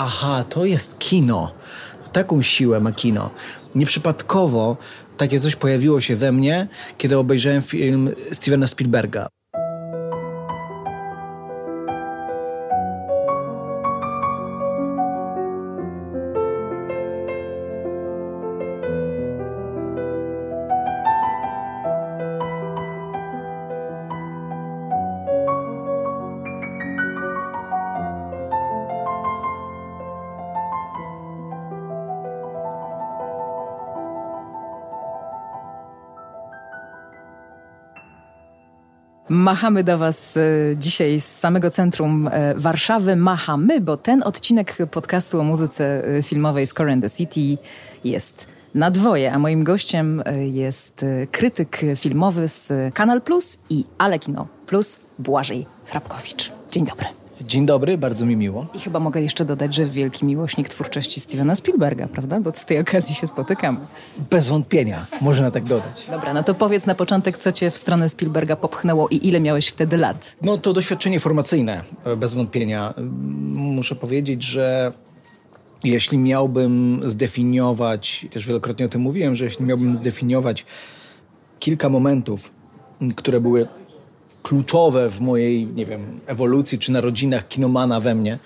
aha, to jest kino. Taką siłę ma kino. Nieprzypadkowo takie coś pojawiło się we mnie, kiedy obejrzałem film Stevena Spielberga. Machamy do Was e, dzisiaj z samego centrum e, Warszawy. Machamy, bo ten odcinek podcastu o muzyce e, filmowej Score and the City jest na dwoje, a moim gościem jest krytyk filmowy z Kanal Plus i Alekino Plus, Błażej Hrabkowicz. Dzień dobry. Dzień dobry, bardzo mi miło. I chyba mogę jeszcze dodać, że wielki miłośnik twórczości Stevena Spielberga, prawda? Bo z tej okazji się spotykamy. Bez wątpienia, można tak dodać. Dobra, no to powiedz na początek, co cię w stronę Spielberga popchnęło i ile miałeś wtedy lat? No to doświadczenie formacyjne, e, bez wątpienia. Muszę powiedzieć, że jeśli miałbym zdefiniować, też wielokrotnie o tym mówiłem, że jeśli miałbym zdefiniować kilka momentów, które były kluczowe w mojej, nie wiem, ewolucji czy narodzinach kinomana we mnie,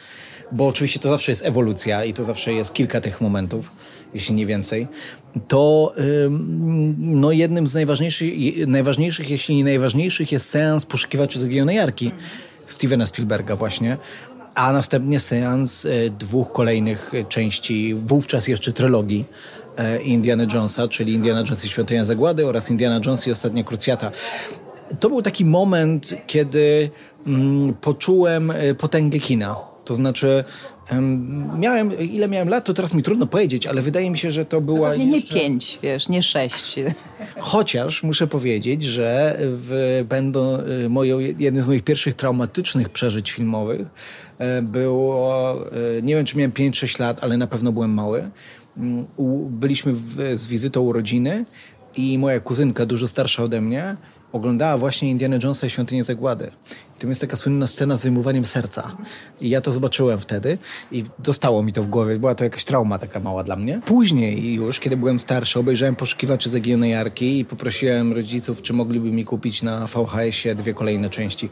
bo oczywiście to zawsze jest ewolucja i to zawsze jest kilka tych momentów, jeśli nie więcej, to no jednym z najważniejszych, najważniejszych, jeśli nie najważniejszych jest seans Poszukiwaczy Zaginione Jarki Stevena Spielberga właśnie, a następnie seans e, dwóch kolejnych części, wówczas jeszcze trylogii e, Indiana Jonesa, czyli Indiana Jones i Świątynia Zagłady oraz Indiana Jones i Ostatnia Krucjata to był taki moment, kiedy mm, poczułem e, potęgę kina. To znaczy, miałem, ile miałem lat, to teraz mi trudno powiedzieć, ale wydaje mi się, że to była. Jeszcze... nie pięć, wiesz, nie sześć. Chociaż muszę powiedzieć, że w, będą e, moją, jednym z moich pierwszych traumatycznych przeżyć filmowych e, było, nie wiem czy miałem 5-6 lat, ale na pewno byłem mały. Mm, byliśmy w, z wizytą u rodziny i moja kuzynka, dużo starsza ode mnie, oglądała właśnie Indiana Jonesa i Świątynię Zagłady. I tam jest taka słynna scena z wyjmowaniem serca. I ja to zobaczyłem wtedy i zostało mi to w głowie. Była to jakaś trauma taka mała dla mnie. Później już, kiedy byłem starszy, obejrzałem Poszukiwaczy Zagionej Jarki i poprosiłem rodziców, czy mogliby mi kupić na VHS-ie dwie kolejne części.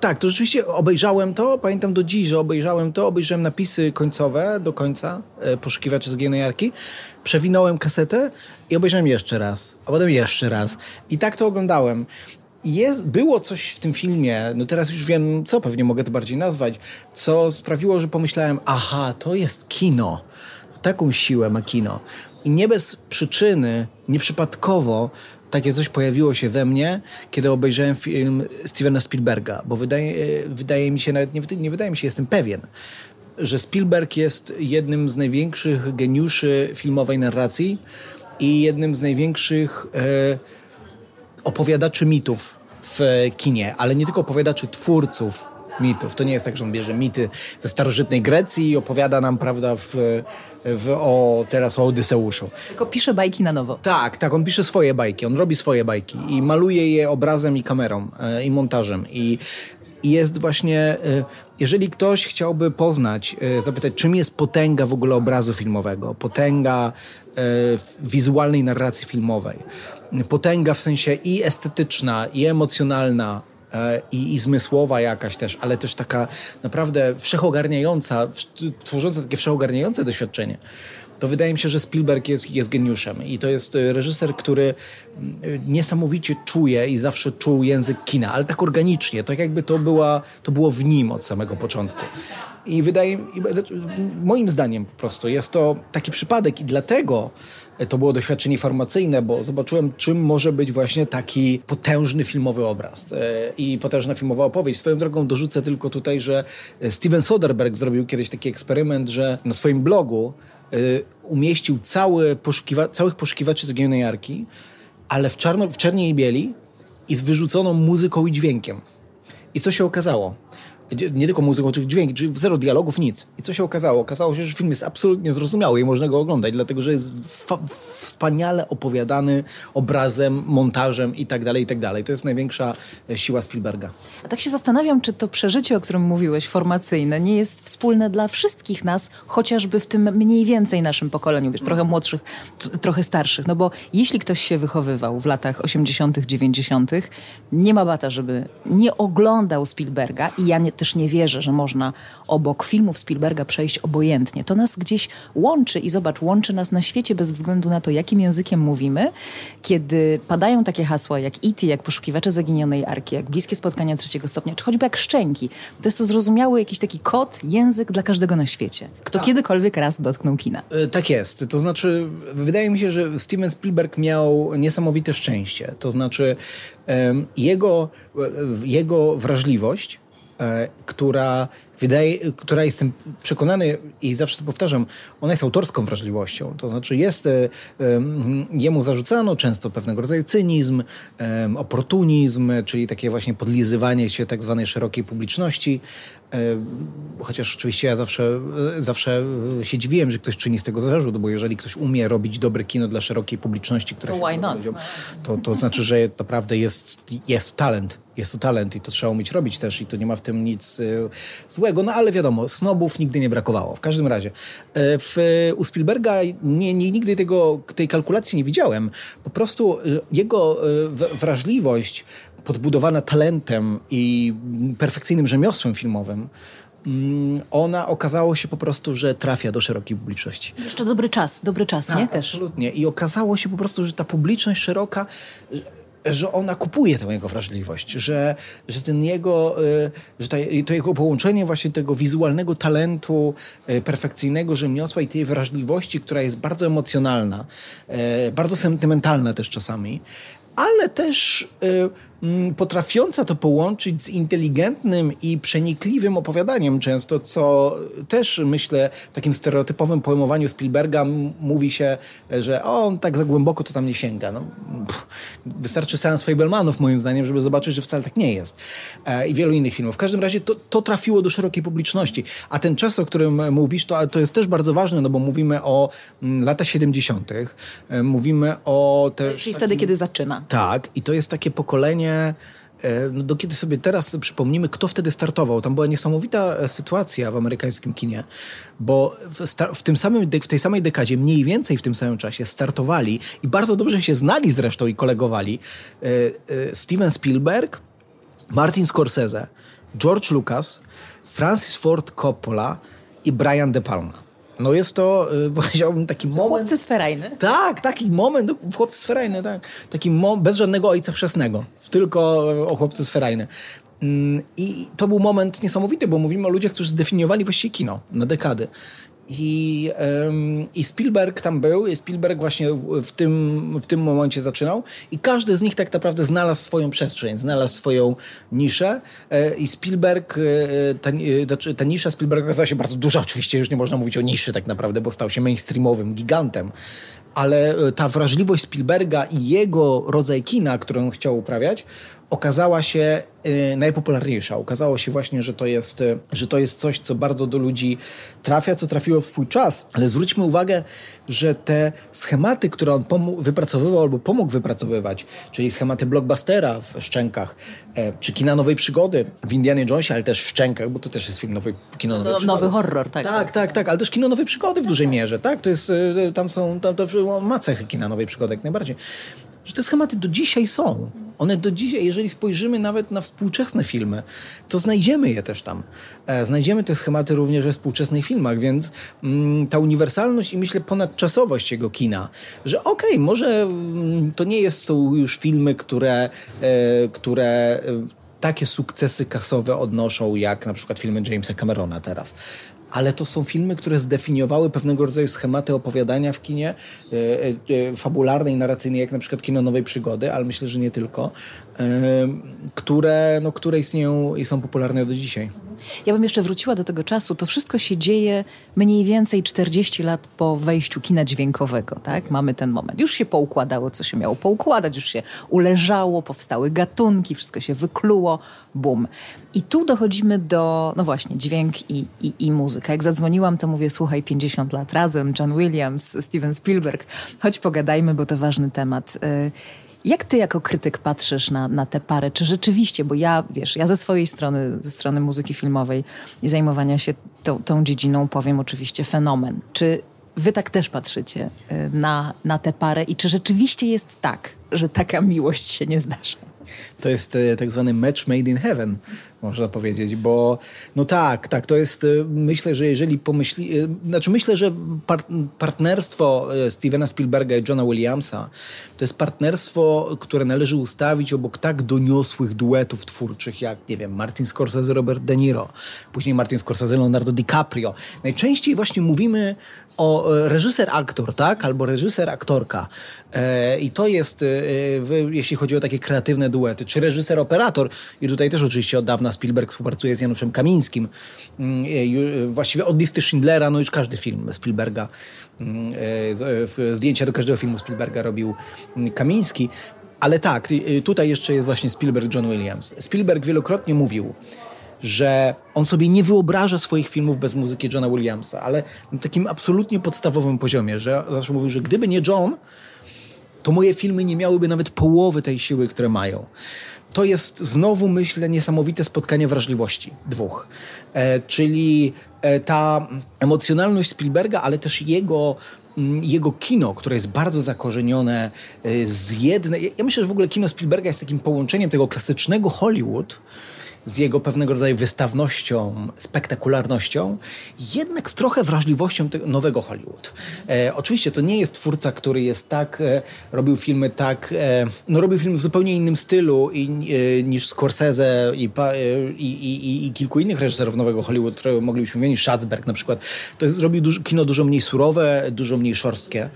Tak, to rzeczywiście obejrzałem to, pamiętam do dziś, że obejrzałem to, obejrzałem napisy końcowe do końca, e, poszukiwaczy jarki, przewinąłem kasetę i obejrzałem jeszcze raz, a potem jeszcze raz. I tak to oglądałem. Jest, było coś w tym filmie, no teraz już wiem co, pewnie mogę to bardziej nazwać, co sprawiło, że pomyślałem, aha, to jest kino. Taką siłę ma kino. I nie bez przyczyny, nieprzypadkowo takie coś pojawiło się we mnie, kiedy obejrzałem film Stevena Spielberga, bo wydaje, wydaje mi się, nawet nie, nie wydaje mi się, jestem pewien, że Spielberg jest jednym z największych geniuszy filmowej narracji i jednym z największych e, opowiadaczy mitów w kinie, ale nie tylko opowiadaczy twórców mitów. To nie jest tak, że on bierze mity ze starożytnej Grecji i opowiada nam, prawda, w, w, o, teraz o Odyseuszu. Tylko pisze bajki na nowo. Tak, tak, on pisze swoje bajki, on robi swoje bajki i maluje je obrazem i kamerą e, i montażem i jest właśnie, e, jeżeli ktoś chciałby poznać, e, zapytać, czym jest potęga w ogóle obrazu filmowego, potęga wizualnej narracji filmowej, potęga w sensie i estetyczna, i emocjonalna, i, i zmysłowa jakaś też, ale też taka naprawdę wszechogarniająca, tworząca takie wszechogarniające doświadczenie, to wydaje mi się, że Spielberg jest, jest geniuszem i to jest e, reżyser, który mm, niesamowicie czuje i zawsze czuł język kina, ale tak organicznie, tak jakby to, była, to było w nim od samego początku. I wydaje, moim zdaniem po prostu jest to taki przypadek i dlatego to było doświadczenie farmacyjne, bo zobaczyłem, czym może być właśnie taki potężny filmowy obraz e, i potężna filmowa opowieść. Swoją drogą dorzucę tylko tutaj, że Steven Soderbergh zrobił kiedyś taki eksperyment, że na swoim blogu e, umieścił cały poszukiwa całych poszukiwaczy zaginionej jarki, ale w, czarno, w czerni i bieli i z wyrzuconą muzyką i dźwiękiem. I co się okazało? Nie tylko muzyką, czy dźwięki, czy zero dialogów, nic. I co się okazało? Okazało się, że film jest absolutnie zrozumiały i można go oglądać, dlatego że jest wspaniale opowiadany obrazem, montażem i tak dalej, i tak dalej. To jest największa e, siła Spielberga. A tak się zastanawiam, czy to przeżycie, o którym mówiłeś, formacyjne, nie jest wspólne dla wszystkich nas, chociażby w tym mniej więcej naszym pokoleniu, wiesz, trochę młodszych, trochę starszych. No bo jeśli ktoś się wychowywał w latach 80., 90., nie ma bata, żeby nie oglądał Spielberga i ja nie, też nie wierzę, że można obok filmów Spielberga przejść obojętnie. To nas gdzieś łączy i zobacz, łączy nas na świecie bez względu na to, jakim językiem mówimy. Kiedy padają takie hasła jak E.T., jak Poszukiwacze Zaginionej Arki, jak Bliskie Spotkania Trzeciego Stopnia, czy choćby jak Szczęki, to jest to zrozumiały jakiś taki kod, język dla każdego na świecie. Kto tak. kiedykolwiek raz dotknął kina. E, tak jest. To znaczy, wydaje mi się, że Steven Spielberg miał niesamowite szczęście. To znaczy, jego, jego wrażliwość E, która wydaje, która jestem przekonany i zawsze to powtarzam, ona jest autorską wrażliwością. To znaczy jest, e, jemu zarzucano często pewnego rodzaju cynizm, oportunizm, czyli takie właśnie podlizywanie się tak zwanej szerokiej publiczności. E, chociaż oczywiście ja zawsze, zawsze się dziwiłem, że ktoś czyni z tego zarzut, bo jeżeli ktoś umie robić dobre kino dla szerokiej publiczności, która to się to, to znaczy, że naprawdę jest, jest talent jest to talent i to trzeba umieć robić też i to nie ma w tym nic y, złego, no ale wiadomo, snobów nigdy nie brakowało. W każdym razie, y, w, u Spielberga nie, nie, nigdy tego, tej kalkulacji nie widziałem. Po prostu y, jego wrażliwość podbudowana talentem i perfekcyjnym rzemiosłem filmowym mm, ona okazało się po prostu, że trafia do szerokiej publiczności. Jeszcze dobry czas, dobry czas, tak, nie? Też. Absolutnie. I okazało się po prostu, że ta publiczność szeroka że ona kupuje tę jego wrażliwość, że, że ten jego, y, że to jego połączenie właśnie tego wizualnego talentu, y, perfekcyjnego rzemiosła i tej wrażliwości, która jest bardzo emocjonalna, y, bardzo sentymentalna też czasami, ale też Mm, potrafiąca to połączyć z inteligentnym i przenikliwym opowiadaniem często, co też myślę w takim stereotypowym pojmowaniu Spielberga mówi się, że o, on tak za głęboko to tam nie sięga. No, pff, wystarczy seans Fablemanów moim zdaniem, żeby zobaczyć, że wcale tak nie jest. E, I wielu innych filmów. W każdym razie to, to trafiło do szerokiej publiczności. A ten czas, o którym mówisz, to, to jest też bardzo ważne, no bo mówimy o mm, lata 70., e, mówimy o też... Czyli wtedy, kiedy zaczyna. Tak, i to jest takie pokolenie E, no do kiedy sobie teraz przypomnimy, kto wtedy startował. Tam była niesamowita e, sytuacja w amerykańskim kinie, bo w, w, tym samym, w tej samej dekadzie, mniej więcej w tym samym czasie startowali i bardzo dobrze się znali zresztą i kolegowali e, Steven Spielberg, Martin Scorsese, George Lucas, Francis Ford Coppola i Brian De Palma. No jest to, y, powiedziałbym, taki moment... Chłopcy sferajny. Tak, taki moment, w chłopcy sferajny, tak. Taki moment, bez żadnego ojca chrzestnego, tylko o chłopcy sferajny. Mm, I to był moment niesamowity, bo mówimy o ludziach, którzy zdefiniowali właściwie kino na dekady. I, I Spielberg tam był, i Spielberg właśnie w, tym, w tym momencie zaczynał. I każdy z nich tak naprawdę znalazł swoją przestrzeń, znalazł swoją niszę. E, i Spielberg, e, ta, e, znaczy, ta nisza Spielberga okazała się bardzo duża, oczywiście już nie można mówić o niszy tak naprawdę, bo stał się mainstreamowym gigantem, ale e, ta wrażliwość Spielberga i jego rodzaj kina, którą chciał uprawiać, okazała się y, najpopularniejsza. Okazało się właśnie, że to, jest, y, że to jest coś, co bardzo do ludzi trafia, co trafiło w swój czas. Ale zwróćmy uwagę, że te schematy, które on wypracowywał albo pomógł wypracowywać, czyli schematy blockbustera w Szczękach, e, czy kina nowej przygody w Indianie Jonesie, ale też w Szczękach, bo to też jest film nowej, kino nowej no, przygody. Nowy horror, tak. Tak, tak, tak, ale też kino nowej przygody w dużej mierze, tak? To jest, tam są, tam, to ma cechy kina nowej przygody jak najbardziej że te schematy do dzisiaj są. One do dzisiaj, jeżeli spojrzymy nawet na współczesne filmy, to znajdziemy je też tam. E, znajdziemy te schematy również we współczesnych filmach, więc mm, ta uniwersalność i myślę ponadczasowość jego kina, że okej, okay, może mm, to nie jest, są już filmy, które, e, które e, takie sukcesy kasowe odnoszą jak na przykład filmy Jamesa Camerona teraz ale to są filmy, które zdefiniowały pewnego rodzaju schematy opowiadania w kinie e, e, fabularnej, narracyjnej, jak na przykład kino Nowej Przygody, ale myślę, że nie tylko, e, które, no, które istnieją i są popularne do dzisiaj. Ja bym jeszcze wróciła do tego czasu. To wszystko się dzieje mniej więcej 40 lat po wejściu kina dźwiękowego, tak? Mamy ten moment. Już się poukładało, co się miało poukładać, już się uleżało, powstały gatunki, wszystko się wykluło, bum. I tu dochodzimy do, no właśnie, dźwięk i, i, i muzyka. Jak zadzwoniłam, to mówię, słuchaj, 50 lat razem, John Williams, Steven Spielberg, chodź pogadajmy, bo to ważny temat. Y, jak ty jako krytyk patrzysz na, na tę parę? Czy rzeczywiście, bo ja, wiesz, ja ze swojej strony, ze strony muzyki filmowej i zajmowania się tą, tą dziedziną powiem oczywiście fenomen. Czy wy tak też patrzycie y, na, na tę parę i czy rzeczywiście jest tak, że taka miłość się nie zdarza? To jest e, tak zwany match made in heaven, można powiedzieć, bo no tak, tak, to jest, e, myślę, że jeżeli pomyśli, e, znaczy myślę, że par partnerstwo Stevena Spielberga i Johna Williamsa to jest partnerstwo, które należy ustawić obok tak doniosłych duetów twórczych, jak, nie wiem, Martin Scorsese, Robert De Niro, później Martin Scorsese, Leonardo DiCaprio. Najczęściej właśnie mówimy o reżyser-aktor, tak, albo reżyser-aktorka i to jest, jeśli chodzi o takie kreatywne duety, czy reżyser-operator. I tutaj też oczywiście od dawna Spielberg współpracuje z Januszem Kamińskim. Mm, e, właściwie od listy Schindlera, no już każdy film Spielberga, mm, e, zdjęcia do każdego filmu Spielberga robił mm, Kamiński. Ale tak, tutaj jeszcze jest właśnie Spielberg, John Williams. Spielberg wielokrotnie mówił, że on sobie nie wyobraża swoich filmów bez muzyki Johna Williamsa, ale na takim absolutnie podstawowym poziomie, że zawsze mówił, że gdyby nie John, to moje filmy nie miałyby nawet połowy tej siły, które mają. To jest znowu, myślę, niesamowite spotkanie wrażliwości dwóch. E, czyli e, ta emocjonalność Spielberga, ale też jego mm, jego kino, które jest bardzo zakorzenione e, z jednej... Ja myślę, że w ogóle kino Spielberga jest takim połączeniem tego klasycznego Hollywood z jego pewnego rodzaju wystawnością, spektakularnością, jednak z trochę wrażliwością nowego Hollywood. E, oczywiście to nie jest twórca, który jest tak, e, robił filmy tak, e, no robił filmy w zupełnie innym stylu i, e, niż Scorsese i, e, i, i, i, kilku innych reżyserów nowego Hollywood, które moglibyśmy wymienić, Schatzberg na przykład. To jest, kino dużo mniej surowe, dużo mniej szorstkie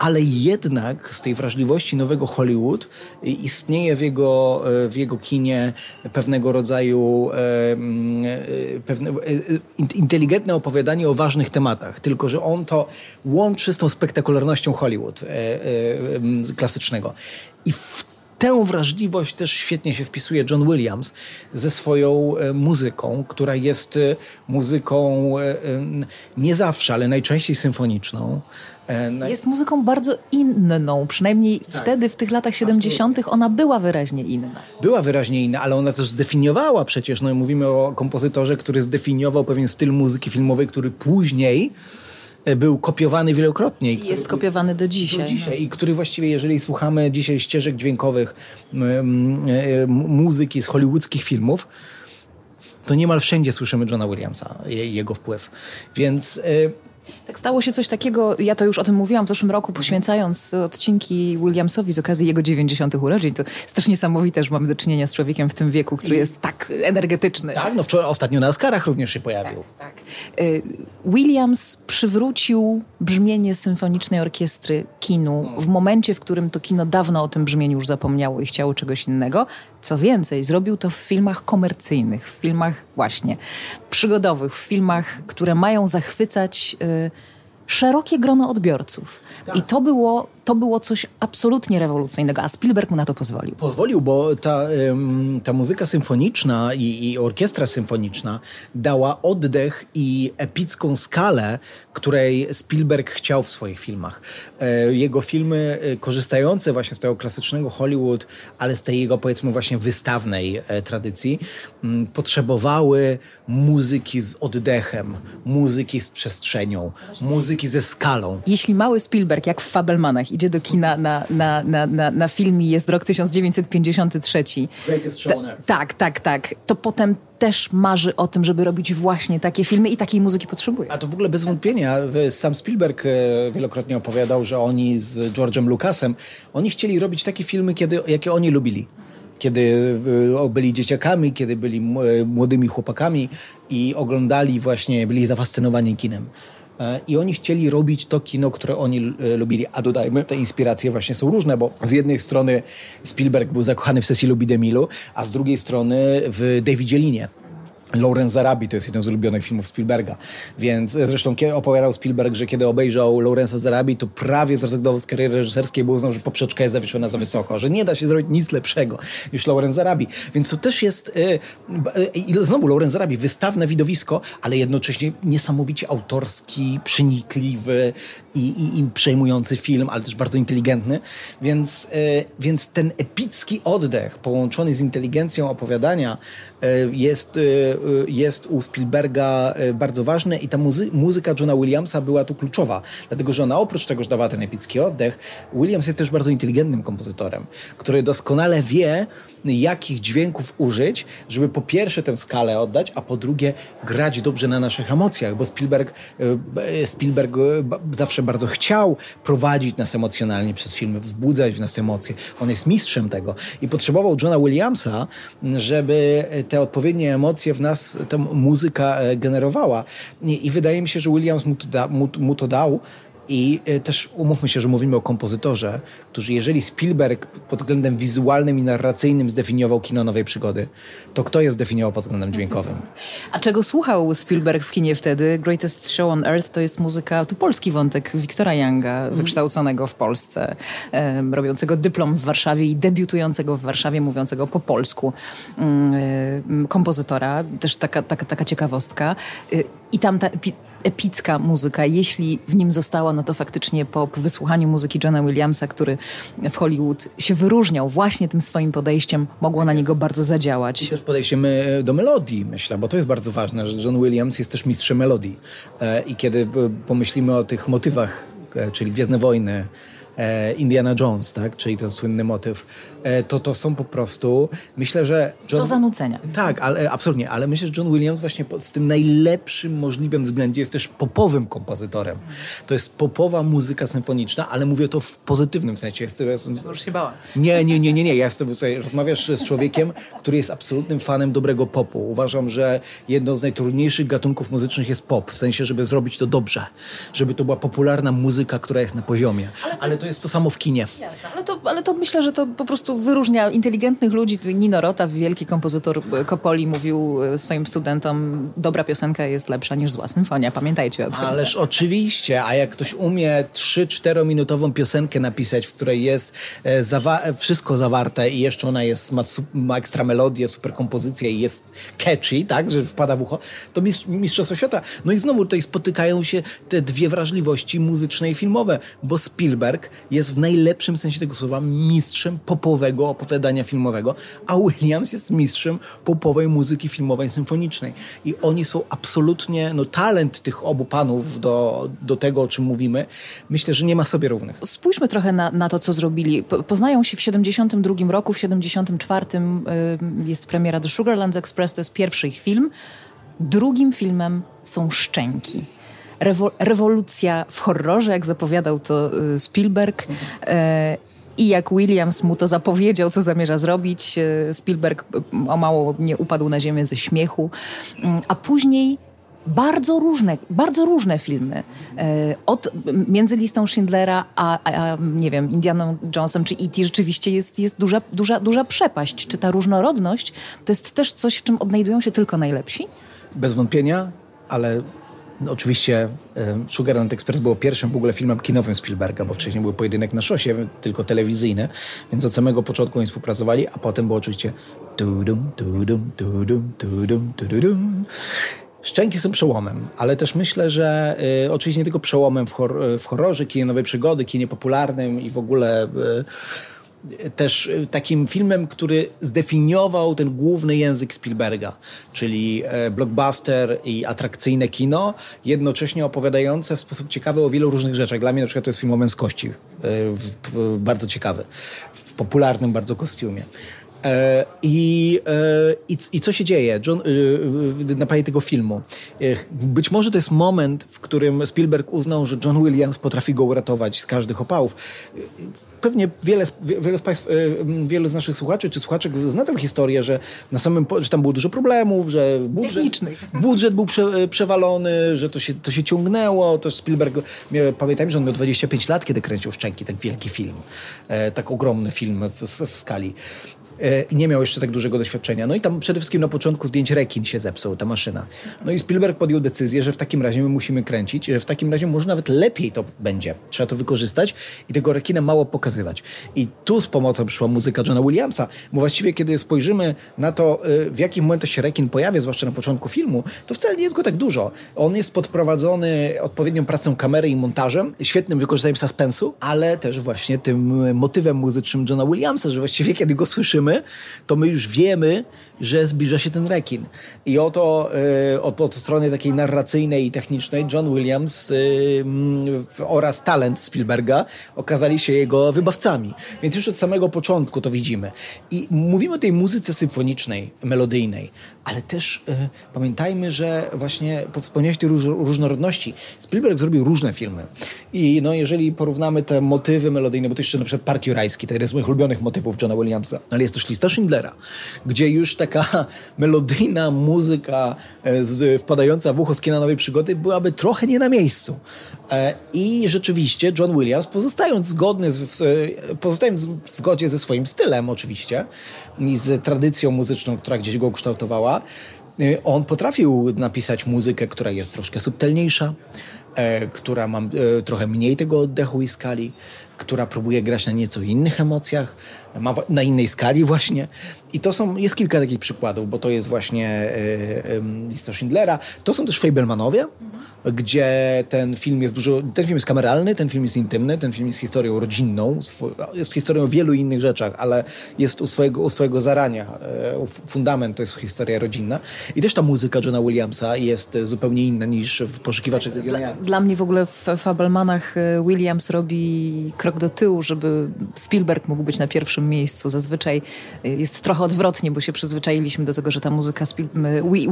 ale jednak z tej wrażliwości nowego Hollywood istnieje w jego, w jego kinie pewnego rodzaju pewne, inteligentne opowiadanie o ważnych tematach, tylko że on to łączy z tą spektakularnością Hollywood e, e, klasycznego. I w tę wrażliwość też świetnie się wpisuje John Williams ze swoją e, muzyką, która jest muzyką nie zawsze, ale najczęściej symfoniczną. E, jest muzyką bardzo inną, przynajmniej tak. wtedy, w tych latach 70., Absolutnie. ona była wyraźnie inna. Była wyraźnie inna, ale ona też zdefiniowała przecież, no mówimy o kompozytorze, który zdefiniował pewien styl muzyki filmowej, który później e, był kopiowany wielokrotnie. I jest który, kopiowany do dzisiaj. Do dzisiaj no. i który właściwie, jeżeli słuchamy dzisiaj ścieżek dźwiękowych e, muzyki z hollywoodzkich filmów, to niemal wszędzie słyszymy Johna Williamsa, jego wpływ. Więc tak stało się coś takiego, ja to już o tym mówiłam w zeszłym roku, poświęcając odcinki Williamsowi z okazji jego 90. urodzin. To jest też niesamowite, że mamy do czynienia z człowiekiem w tym wieku, który jest tak energetyczny. Tak, no wczoraj, ostatnio na Oscarach również się pojawił. Tak, tak. Williams przywrócił brzmienie symfonicznej orkiestry kinu w momencie, w którym to kino dawno o tym brzmieniu już zapomniało i chciało czegoś innego. Co więcej, zrobił to w filmach komercyjnych, w filmach właśnie przygodowych, w filmach, które mają zachwycać y, szerokie grono odbiorców. Tak. I to było, to było coś absolutnie rewolucyjnego, a Spielberg mu na to pozwolił. Pozwolił, bo ta, ta muzyka symfoniczna i, i orkiestra symfoniczna dała oddech i epicką skalę, której Spielberg chciał w swoich filmach. E, jego filmy e, korzystające właśnie z tego klasycznego Hollywood, ale z tej jego powiedzmy właśnie wystawnej e, tradycji, potrzebowały muzyki z oddechem, muzyki z przestrzenią, muzyki ze skalą. Jeśli mały Spielberg, jak w Fabelmanach, idzie do kina na, na, na, na, na film i jest rok 1953. tak, tak, tak. To potem też marzy o tym, żeby robić właśnie takie filmy i takiej muzyki potrzebuje. A to w ogóle bez wątpienia. Sam Spielberg e, wielokrotnie opowiadał, że oni z George'em Lucasem, oni chcieli robić takie filmy, kiedy, jakie oni lubili. kiedy byli dzieciakami, kiedy byli młodymi chłopakami i oglądali właśnie, byli zafascynowani kinem. E, I oni chcieli robić to kino, które oni e, lubili. A dodajmy, te inspiracje właśnie są różne, bo z jednej strony Spielberg był zakochany w sesji Lubi Demilu, a z drugiej strony w Davidzie Linie. Lawrence Zarabi to jest jeden z ulubionych filmów Spielberga. Więc zresztą kiedy opowiadał Spielberg, że kiedy obejrzał Lawrence'a Zarabi, to prawie zrezygnował z kariery reżyserskiej, bo uznał, że poprzeczka jest zawieszona za wysoko, że nie da się zrobić nic lepszego niż Lawrence Zarabi. Więc to też jest y, y, i znowu Lawrence Zarabi, wystawne widowisko, ale jednocześnie niesamowicie autorski, przenikliwy i, i, i przejmujący film, ale też bardzo inteligentny. Więc, więc ten epicki oddech połączony z inteligencją opowiadania jest jest u Spielberga y, bardzo ważne i ta muzy muzyka Johna Williamsa była tu kluczowa, dlatego że ona oprócz tego, że dawała ten epicki oddech, Williams jest też bardzo inteligentnym kompozytorem, który doskonale wie, jakich dźwięków użyć, żeby po pierwsze tę skalę oddać, a po drugie grać dobrze na naszych emocjach, bo Spielberg, y, Spielberg zawsze bardzo chciał prowadzić nas emocjonalnie przez filmy, wzbudzać w nas emocje. On jest mistrzem tego i potrzebował Johna Williamsa, żeby te odpowiednie emocje w nas nas ta muzyka e, generowała. I, wydaje mi się, że Williams mu to, da, mu, mu to dał. I e, też umówmy się, że mówimy o kompozytorze, którzy jeżeli Spielberg pod względem wizualnym i narracyjnym zdefiniował kino nowej przygody, to kto je zdefiniował pod względem dźwiękowym? A czego słuchał Spielberg w kinie wtedy? Greatest Show on Earth to jest muzyka, tu polski wątek Wiktora Younga, wykształconego w Polsce, robiącego dyplom w Warszawie i debiutującego w Warszawie, mówiącego po polsku e, kompozytora. Też taka, taka, taka ciekawostka. E, I tam ta epicka muzyka. Jeśli w nim została, no to faktycznie po wysłuchaniu muzyki Johna Williamsa, który w Hollywood się wyróżniał właśnie tym swoim podejściem, mogło na niego bardzo zadziałać. I też podejściem e, do melodii, myślę, bo to jest bardzo ważne, że John Williams jest też mistrzem melodii. E, I kiedy pomyślimy o tych motywach, e, czyli Gwiezdne Wojny, e, Indiana Jones, tak? czyli ten słynny motyw, e, to to są po prostu, myślę, że... John... Do zanucenia. Tak, ale, absolutnie, ale myślę, że John Williams właśnie w tym najlepszym możliwym względzie jest też popowym kompozytorem. To jest popowa muzyka symfoniczna, ale mówię to w pozytywnym sensie. Jest, jest, Już się bała. Nie, nie, nie, nie, nie. Ja jestem, tutaj, rozmawiasz z człowiekiem, który jest absolutnym fanem dobrego popu. Uważam, że jedną z najtrudniejszych gatunków muzycznych jest pop, w sensie, żeby zrobić to dobrze, żeby to była popularna muzyka, która jest na poziomie. Ale, ale to jest to samo w kinie. Jasne, ale to, ale to myślę, że to po prostu wyróżnia inteligentnych ludzi. Nino Rota, wielki kompozytor Kopoli, mówił e, swoim studentom, dobra piosenka jest lepsza niż zła symfonia. Pamiętajcie o tym. Ależ oczywiście, a jak ktoś umie 3-4 minutową piosenkę napisać, w której jest e, zawa wszystko zawarte i jeszcze ona jest, ma, ma ekstra melodię, super kompozycję i jest catchy, tak, że wpada w ucho, to mistrz, mistrzostwo świata. No i znowu tutaj spotykają się te dwie wrażliwości muzyczne i filmowe, bo Spielberg jest w najlepszym sensie tego słowa mistrzem popowego opowiadania filmowego, a Williams jest mistrzem popowej muzyki filmowej symfonicznej. I oni są absolutnie, no talent tych obu panów do, do tego, o czym mówimy, myślę, że nie ma sobie równych. Spójrzmy trochę na, na to, co zrobili. Poznają się w 72 roku, w 74 y, jest premiera The Sugarland Express, to jest pierwszy ich film. Drugim filmem są Szczęki rewo rewolucja w horrorze, jak zapowiadał to y, Spielberg. E, I jak Williams mu to zapowiedział, co zamierza zrobić, e, Spielberg o mało nie upadł na ziemię ze śmiechu. Mm, a później bardzo różne, bardzo różne filmy. E, od, między listą Schindlera a, a, nie wiem, Indianą Jonesem czy E.T. rzeczywiście jest, jest duża, duża, duża przepaść. Czy ta różnorodność to jest też coś, w czym odnajdują się tylko najlepsi? Bez wątpienia, ale no, oczywiście Sugarland Express było pierwszym w ogóle filmem kinowym Spielberga, bo wcześniej był pojedynek na szosie, tylko telewizyjny, więc od samego początku oni współpracowali, a potem było oczywiście tudum, tudum, tudum, tudum, tudum. Szczęki są przełomem, ale też myślę, że y, oczywiście nie tylko przełomem w, hor w horrorze, kinie nowej przygody, kinie popularnym i w ogóle y, też y, takim filmem, który zdefiniował ten główny język Spielberga, czyli e, blockbuster i atrakcyjne kino, jednocześnie opowiadające w sposób ciekawy o wielu różnych rzeczach. Dla mnie na przykład to jest film o męskości, e, w, w, bardzo ciekawy, w popularnym bardzo kostiumie. E, I, e, i, I co się dzieje John, e, na planie tego filmu? Być może to jest moment, w którym Spielberg uznał, że John Williams potrafi go uratować z każdych opałów. Pewnie wiele, wiele z Państwa, wielu z naszych słuchaczy czy słuchaczek zna tę historię, że na samym, że tam było dużo problemów, że budżet, budżet był prze, przewalony, że to się, to się ciągnęło. To Spielberg, pamiętajmy, że on miał 25 lat, kiedy kręcił Szczęki, tak wielki film, tak ogromny film w, w skali. E, nie miał jeszcze tak dużego doświadczenia. No i tam przede wszystkim na początku zdjęć rekin się zepsuł, ta maszyna. No i Spielberg podjął decyzję, że w takim razie my musimy kręcić, że w takim razie może nawet lepiej to będzie. Trzeba to wykorzystać i tego rekina mało pokazywać. I tu z pomocą przyszła muzyka Johna Williamsa, bo właściwie kiedy spojrzymy na to, e, w jakich momentach się rekin pojawia, zwłaszcza na początku filmu, to wcale nie jest go tak dużo. On jest podprowadzony odpowiednią pracą kamery i montażem, świetnym wykorzystaniem suspensu, ale też właśnie tym motywem muzycznym Johna Williamsa, że właściwie kiedy go słyszymy, to my już wiemy, że zbliża się ten rekin. I oto y, od, od strony takiej narracyjnej i technicznej John Williams y, oraz talent Spielberga okazali się jego wybawcami. Więc już od samego początku to widzimy. I mówimy o tej muzyce symfonicznej, melodyjnej, ale też y, pamiętajmy, że właśnie wspomniałeś tej róż, różnorodności. Spielberg zrobił różne filmy. I no, jeżeli porównamy te motywy melodyjne, bo to jeszcze na przykład Park Jurajski, to jeden z moich ulubionych motywów Johna Williamsa, ale jest też lista Schindlera, gdzie już taka melodyjna muzyka e, z, wpadająca w ucho z kina nowej przygody byłaby trochę nie na miejscu. E, I rzeczywiście John Williams, pozostając zgodny, z, pozostając w zgodzie ze swoim stylem oczywiście i z tradycją muzyczną, która gdzieś go kształtowała, e, on potrafił napisać muzykę, która jest troszkę subtelniejsza, która ma trochę mniej tego oddechu i skali, która próbuje grać na nieco innych emocjach, ma na innej skali właśnie. I to są, jest kilka takich przykładów, bo to jest właśnie y, lista Schindlera. To są też Fablemanowie, mhm. gdzie ten film jest dużo, ten film jest kameralny, ten film jest intymny, ten film jest historią rodzinną, jest historią o wielu innych rzeczach, ale jest u swojego, u swojego zarania, fundament to jest historia rodzinna. I też ta muzyka Johna Williamsa jest zupełnie inna niż w Poszukiwaczach Zaginania. Dla, mnie w ogóle w Fablemanach Williams robi krok do tyłu, żeby Spielberg mógł być na pierwszym miejscu. Zazwyczaj jest trochę odwrotnie, bo się przyzwyczailiśmy do tego, że ta muzyka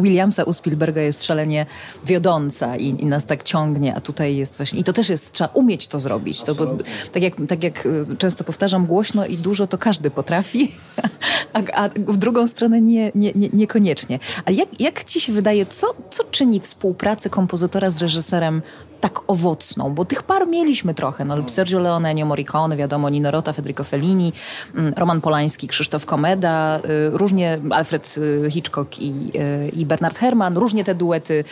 Williamsa u Spielberga jest szalenie wiodąca i, i, nas tak ciągnie, a tutaj jest właśnie... I to też jest, trzeba umieć to zrobić. To, bo, tak, jak, tak jak y, często powtarzam, głośno i dużo to każdy potrafi, a, a w drugą stronę nie, nie, nie, niekoniecznie. A jak, jak ci się wydaje, co, co czyni współpracę kompozytora z reżyserem tak owocną, bo tych par mieliśmy trochę. No, Sergio Leone, Ennio Morricone, wiadomo, Nino Rota, Federico Fellini, mm, Roman Polański, Krzysztof Komeda, y, różnie Alfred y, Hitchcock i, y, i Bernard Herrmann, różnie te duety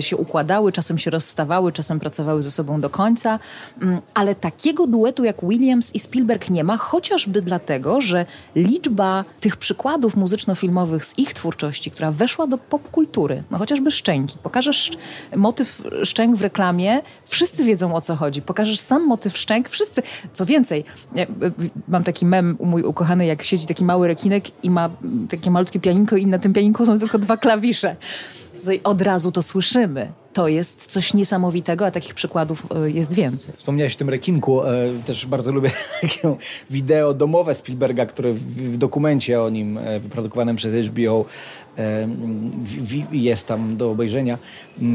się układały, czasem się rozstawały, czasem pracowały ze sobą do końca, mm, ale takiego duetu jak Williams i Spielberg nie ma, chociażby dlatego, że liczba tych przykładów muzyczno-filmowych z ich twórczości, która weszła do popkultury, no chociażby Szczęki. Pokażesz motyw Szczęk w reklamie, wszyscy wiedzą o co chodzi. Pokażesz sam motyw szczęk, wszyscy. Co więcej, mam taki mem mój ukochany, jak siedzi taki mały rekinek i ma takie malutkie pianinko i na tym pianinku są tylko dwa klawisze. I od razu to słyszymy to jest coś niesamowitego, a takich przykładów e, jest więcej. Wspomniałeś o tym rekinku, e, też bardzo lubię takie wideo domowe Spielberga, które w, dokumencie o nim e, wyprodukowanym przez HBO jest tam do obejrzenia,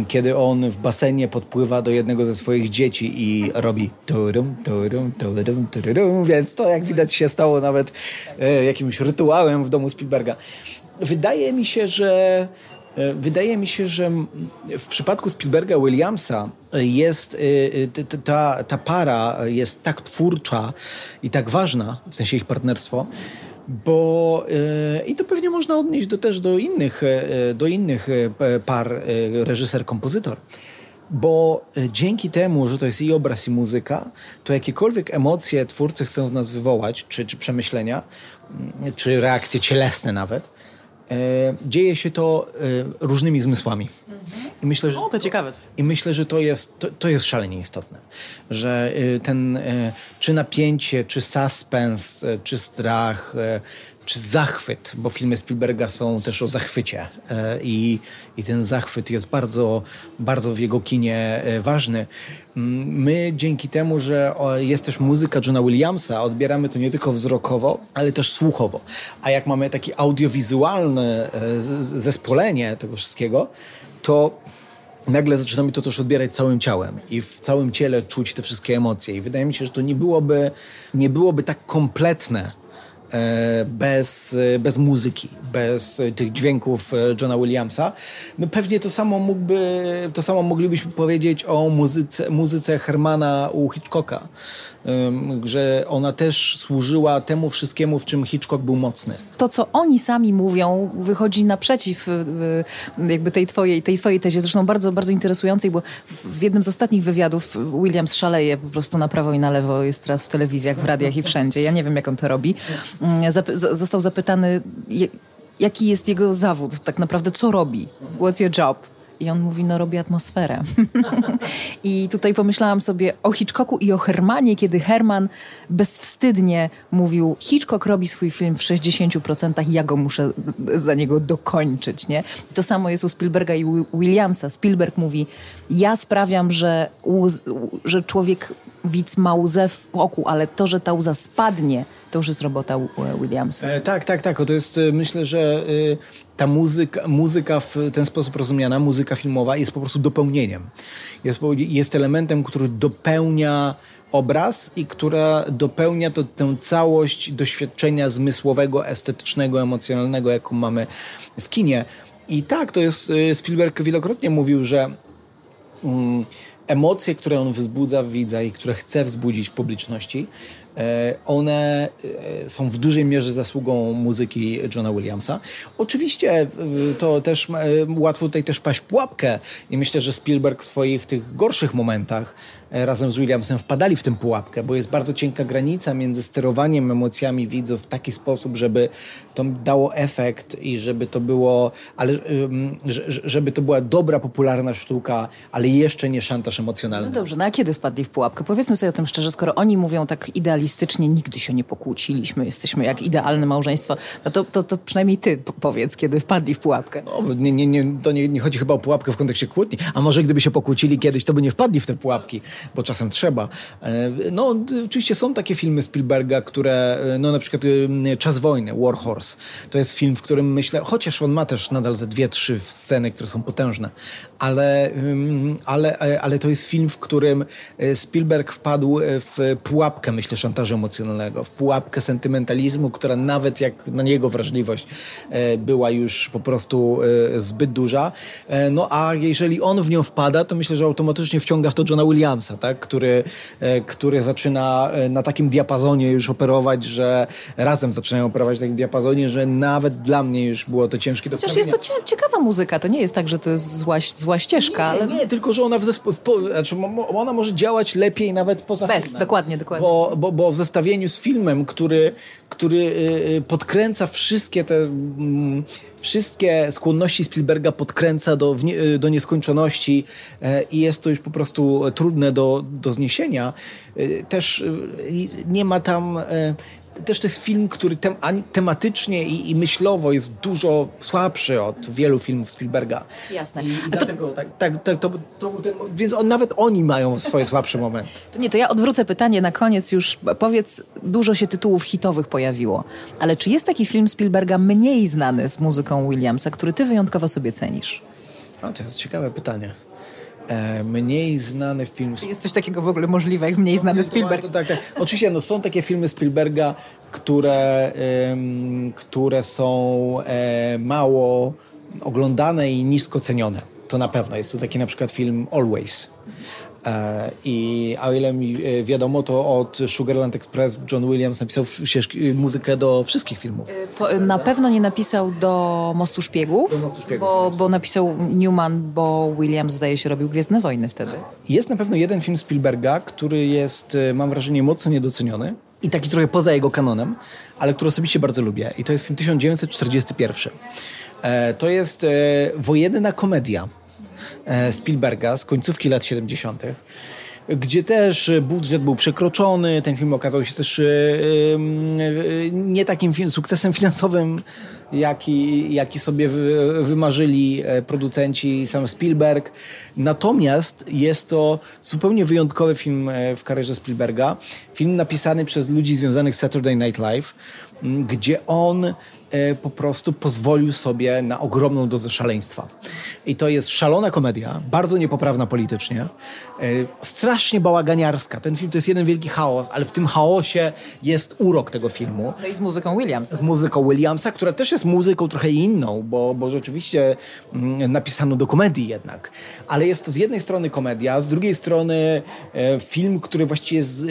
kiedy on w basenie podpływa do jednego ze swoich dzieci i robi turum, turum, turum, turum, więc to jak widać się stało nawet jakimś rytuałem w domu Spielberga. Wydaje mi się, że wydaje mi się, że w przypadku Spielberga Williamsa jest e, e, ta, ta para jest tak twórcza i tak ważna, w sensie ich partnerstwo, bo i to pewnie można odnieść do, też do innych, do innych par reżyser-kompozytor. Bo dzięki temu, że to jest i obraz, i muzyka, to jakiekolwiek emocje twórcy chcą w nas wywołać, czy, czy przemyślenia, czy reakcje cielesne nawet, E, dzieje się to e, różnymi zmysłami. I myślę, że, o, to ciekawe. I myślę, że to jest, to, to jest szalenie istotne. Że e, ten, czy napięcie, czy suspens, czy strach, czy zachwyt, bo filmy Spielberga są też o zachwycie i, i ten zachwyt jest bardzo, bardzo w jego kinie ważny. Mm, my dzięki temu, że jest też muzyka Johna Williamsa, odbieramy to nie tylko wzrokowo, ale też słuchowo. A jak mamy takie audiowizualne zespolenie tego wszystkiego, to nagle zaczynamy to też odbierać całym ciałem i w całym ciele czuć te wszystkie emocje. I wydaje mi się, że to nie byłoby, nie byłoby tak kompletne E, bez, bez muzyki, bez tych dźwięków e, Johna Williamsa. No pewnie to samo mógłby, to samo moglibyśmy powiedzieć o muzyce, muzyce Hermana u Hitchcocka że ona też służyła temu wszystkiemu, w czym Hitchcock był mocny. To, co oni sami mówią, wychodzi naprzeciw jakby tej twojej, tej twojej tezie, zresztą bardzo, bardzo interesującej, bo w jednym z ostatnich wywiadów Williams szaleje po prostu na prawo i na lewo, jest teraz w telewizjach, w radiach i wszędzie. Ja nie wiem, jak on to robi. Mm, został zapytany, jaki jest jego zawód, tak naprawdę co robi, what's your job? I on mówi, no robi atmosferę. I tutaj pomyślałam sobie o Hitchcocku i o Hermanie, kiedy Herman bezwstydnie mówił, Hitchcock robi swój film w 60%, ja go muszę za niego dokończyć, nie? To samo jest u Spielberga i Williamsa. Spielberg mówi, ja sprawiam, że, że człowiek widz ma łzę w oku, ale to, że ta łza spadnie, to już jest robota Williamsa. E, tak, tak, tak. To jest, e, myślę, że y, ta muzyka, muzyka w ten sposób rozumiana, muzyka filmowa jest po prostu dopełnieniem. Jest, jest elementem, który dopełnia obraz i która dopełnia to, tę całość doświadczenia zmysłowego, estetycznego, emocjonalnego, jaką mamy w kinie. I tak, to jest, y, Spielberg wielokrotnie mówił, że mm, emocje, które on wzbudza w widza i które chce wzbudzić w publiczności, one e, są w dużej mierze zasługą muzyki Johna Williamsa. Oczywiście to też e, łatwo tutaj też paść w pułapkę i myślę, że Spielberg w swoich tych gorszych momentach razem z Williamsem wpadali w tę pułapkę, bo jest bardzo cienka granica między sterowaniem emocjami widzów w taki sposób, żeby to dało efekt i żeby to było, ale żeby to była dobra, popularna sztuka, ale jeszcze nie szantaż emocjonalny. No dobrze, no a kiedy wpadli w pułapkę? Powiedzmy sobie o tym szczerze, skoro oni mówią tak idealnie realistycznie nigdy się nie pokłóciliśmy, jesteśmy jak idealne małżeństwo, no to, to, to przynajmniej ty powiedz, kiedy wpadli w pułapkę. No, nie, nie, nie, to nie, nie chodzi chyba o pułapkę w kontekście kłótni, a może gdyby się pokłócili kiedyś, to by nie wpadli w te pułapki, bo czasem trzeba. E, no, oczywiście są takie filmy Spielberga, które, e, no na przykład e, Czas wojny, War Horse, to jest film, w którym myślę, chociaż on ma też nadal ze dwie, trzy sceny, które są potężne, ale, ale, ale to jest film, w którym Spielberg wpadł w pułapkę, myślę, szantażu emocjonalnego, w pułapkę sentymentalizmu, która nawet jak na niego wrażliwość e, była już po prostu e, zbyt duża. E, no a jeżeli on w nią wpada, to myślę, że automatycznie wciąga w to Johna Williamsa, tak? który, który zaczyna na takim diapazonie już operować, że razem zaczynają operować w takim diapazonie, że nawet dla mnie już było to ciężkie do Chociaż jest to ciekawa muzyka, to nie jest tak, że to jest zła, zła ścieżka. Nie, ale... nie, tylko że ona, w zespo... w znaczy, ona może działać lepiej nawet poza Bez, filmem. dokładnie, dokładnie. Bo, bo, bo w zestawieniu z filmem, który, który y, y, podkręca wszystkie te mm, wszystkie skłonności Spielberga podkręca do, y, do nieskończoności i jest to już po prostu trudne do, do zniesienia. Też nie ma tam też to jest film, który tem, tematycznie i, i, myślowo jest dużo słabszy od wielu filmów Spielberga. Jasne. I, i dlatego to... tak, tak, tak to, to, ten, więc on, nawet oni mają swoje słabsze momenty. To nie, to ja odwrócę pytanie na koniec już. Powiedz, dużo się tytułów hitowych pojawiło, ale czy jest taki film Spielberga mniej znany z muzyką Williamsa, który ty wyjątkowo sobie cenisz? O, to jest ciekawe pytanie mniej znany film. Jest coś takiego w ogóle możliwe, jak mniej znany Spielberg? To, tak, tak. Oczywiście no, są takie filmy Spielberga, które, które są e, mało oglądane i nisko cenione. To na pewno. Jest to taki na przykład film Always E, I a o ile mi e, wiadomo, to od Sugarland Express John Williams napisał muzykę do wszystkich filmów. E, na pewno nie napisał do Mostu Szpiegów, do Mostu Szpiegów bo, bo napisał Newman, bo Williams zdaje się robił Gwiezdne Wojny wtedy. Jest na pewno jeden film Spielberga, który jest, mam wrażenie, mocno niedoceniony i taki trochę poza jego kanonem, ale który osobiście bardzo lubię. I to jest film 1941. To jest wojenna komedia E, Spielberga z końcówki lat 70., gdzie też budżet był przekroczony. Ten film okazał się też nie takim sukcesem finansowym, jaki, jaki sobie wymarzyli producenci sam Spielberg. Natomiast jest to zupełnie wyjątkowy film w karierze Spielberga. Film napisany przez ludzi związanych z Saturday Night Live, gdzie on E, po prostu pozwolił sobie na ogromną dozę szaleństwa. I to jest szalona komedia, bardzo niepoprawna politycznie, e, strasznie bałaganiarska. Ten film to jest jeden wielki chaos, ale w tym chaosie jest urok tego filmu. No i z muzyką Williamsa. Z muzyką Williamsa, która też jest muzyką trochę inną, bo, bo rzeczywiście mm, napisano do komedii jednak. Ale jest to z jednej strony komedia, z drugiej strony e, film, który właściwie z,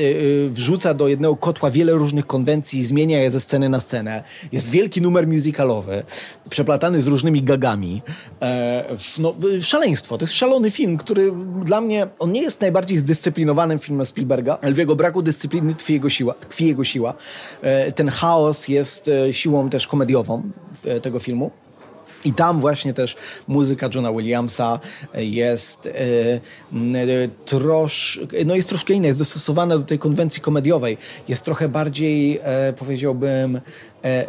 wrzuca do jednego kotła wiele różnych konwencji, zmienia je ze sceny na scenę. Jest wielki numer numer musicalowy, przeplatany z różnymi gagami. E, no, szaleństwo. To jest szalony film, który dla mnie, on nie jest najbardziej zdyscyplinowanym filmem Spielberga, ale w jego braku dyscypliny tkwi jego siła. Tkwi jego siła. E, ten chaos jest e, siłą też komediową tego filmu. I tam właśnie też muzyka Johna Williamsa jest e, trosz, no jest troszkę inna, jest dostosowana do tej konwencji komediowej. Jest trochę bardziej, e, powiedziałbym,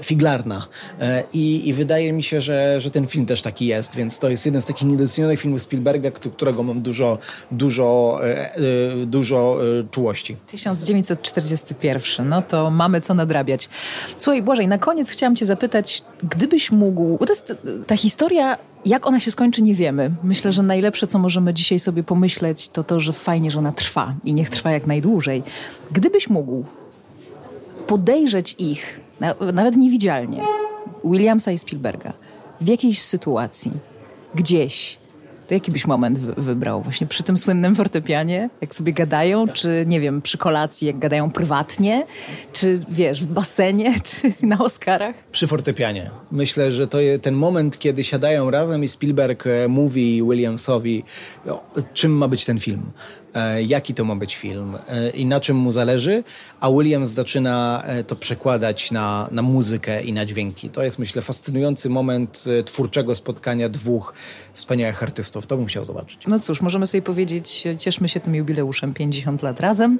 figlarna. E, I, I, wydaje mi się, że, że ten film też taki jest, więc to jest jeden z takich niedocenionych filmów Spielberga, którego mam dużo, dużo, e, e, dużo czułości. 1941, no to mamy co nadrabiać. Słuchaj, Błażej, na koniec chciałam cię zapytać, gdybyś mógł, bo to jest ta historia jak ona się skończy, nie wiemy. Myślę, że najlepsze, co możemy dzisiaj sobie pomyśleć, to to, że fajnie, że ona trwa i niech trwa jak najdłużej. Gdybyś mógł podejrzeć ich nawet niewidzialnie, Williamsa i Spielberga, w jakiejś sytuacji, gdzieś, to jaki byś moment wybrał? Właśnie przy tym słynnym fortepianie, jak sobie gadają, czy nie wiem, przy kolacji, jak gadają prywatnie, czy wiesz, w basenie, czy na Oscarach? Przy fortepianie. Myślę, że to ten moment, kiedy siadają razem i Spielberg e, mówi Williamsowi, czym ma być ten film. E, jaki to ma być film e, i na czym mu zależy, a Williams zaczyna e, to przekładać na, na muzykę i na dźwięki. To jest, myślę, fascynujący moment twórczego spotkania dwóch wspaniałych artystów. To bym chciał zobaczyć. No cóż, możemy sobie powiedzieć, cieszmy się tym jubileuszem 50 lat razem,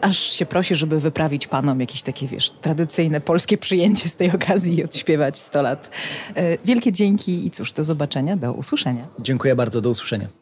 aż się prosi, żeby wyprawić panom jakieś takie, wiesz, tradycyjne polskie przyjęcie z tej okazji i odśpiewać 100 lat. Wielkie dzięki i cóż, do zobaczenia, do usłyszenia. Dziękuję bardzo, do usłyszenia.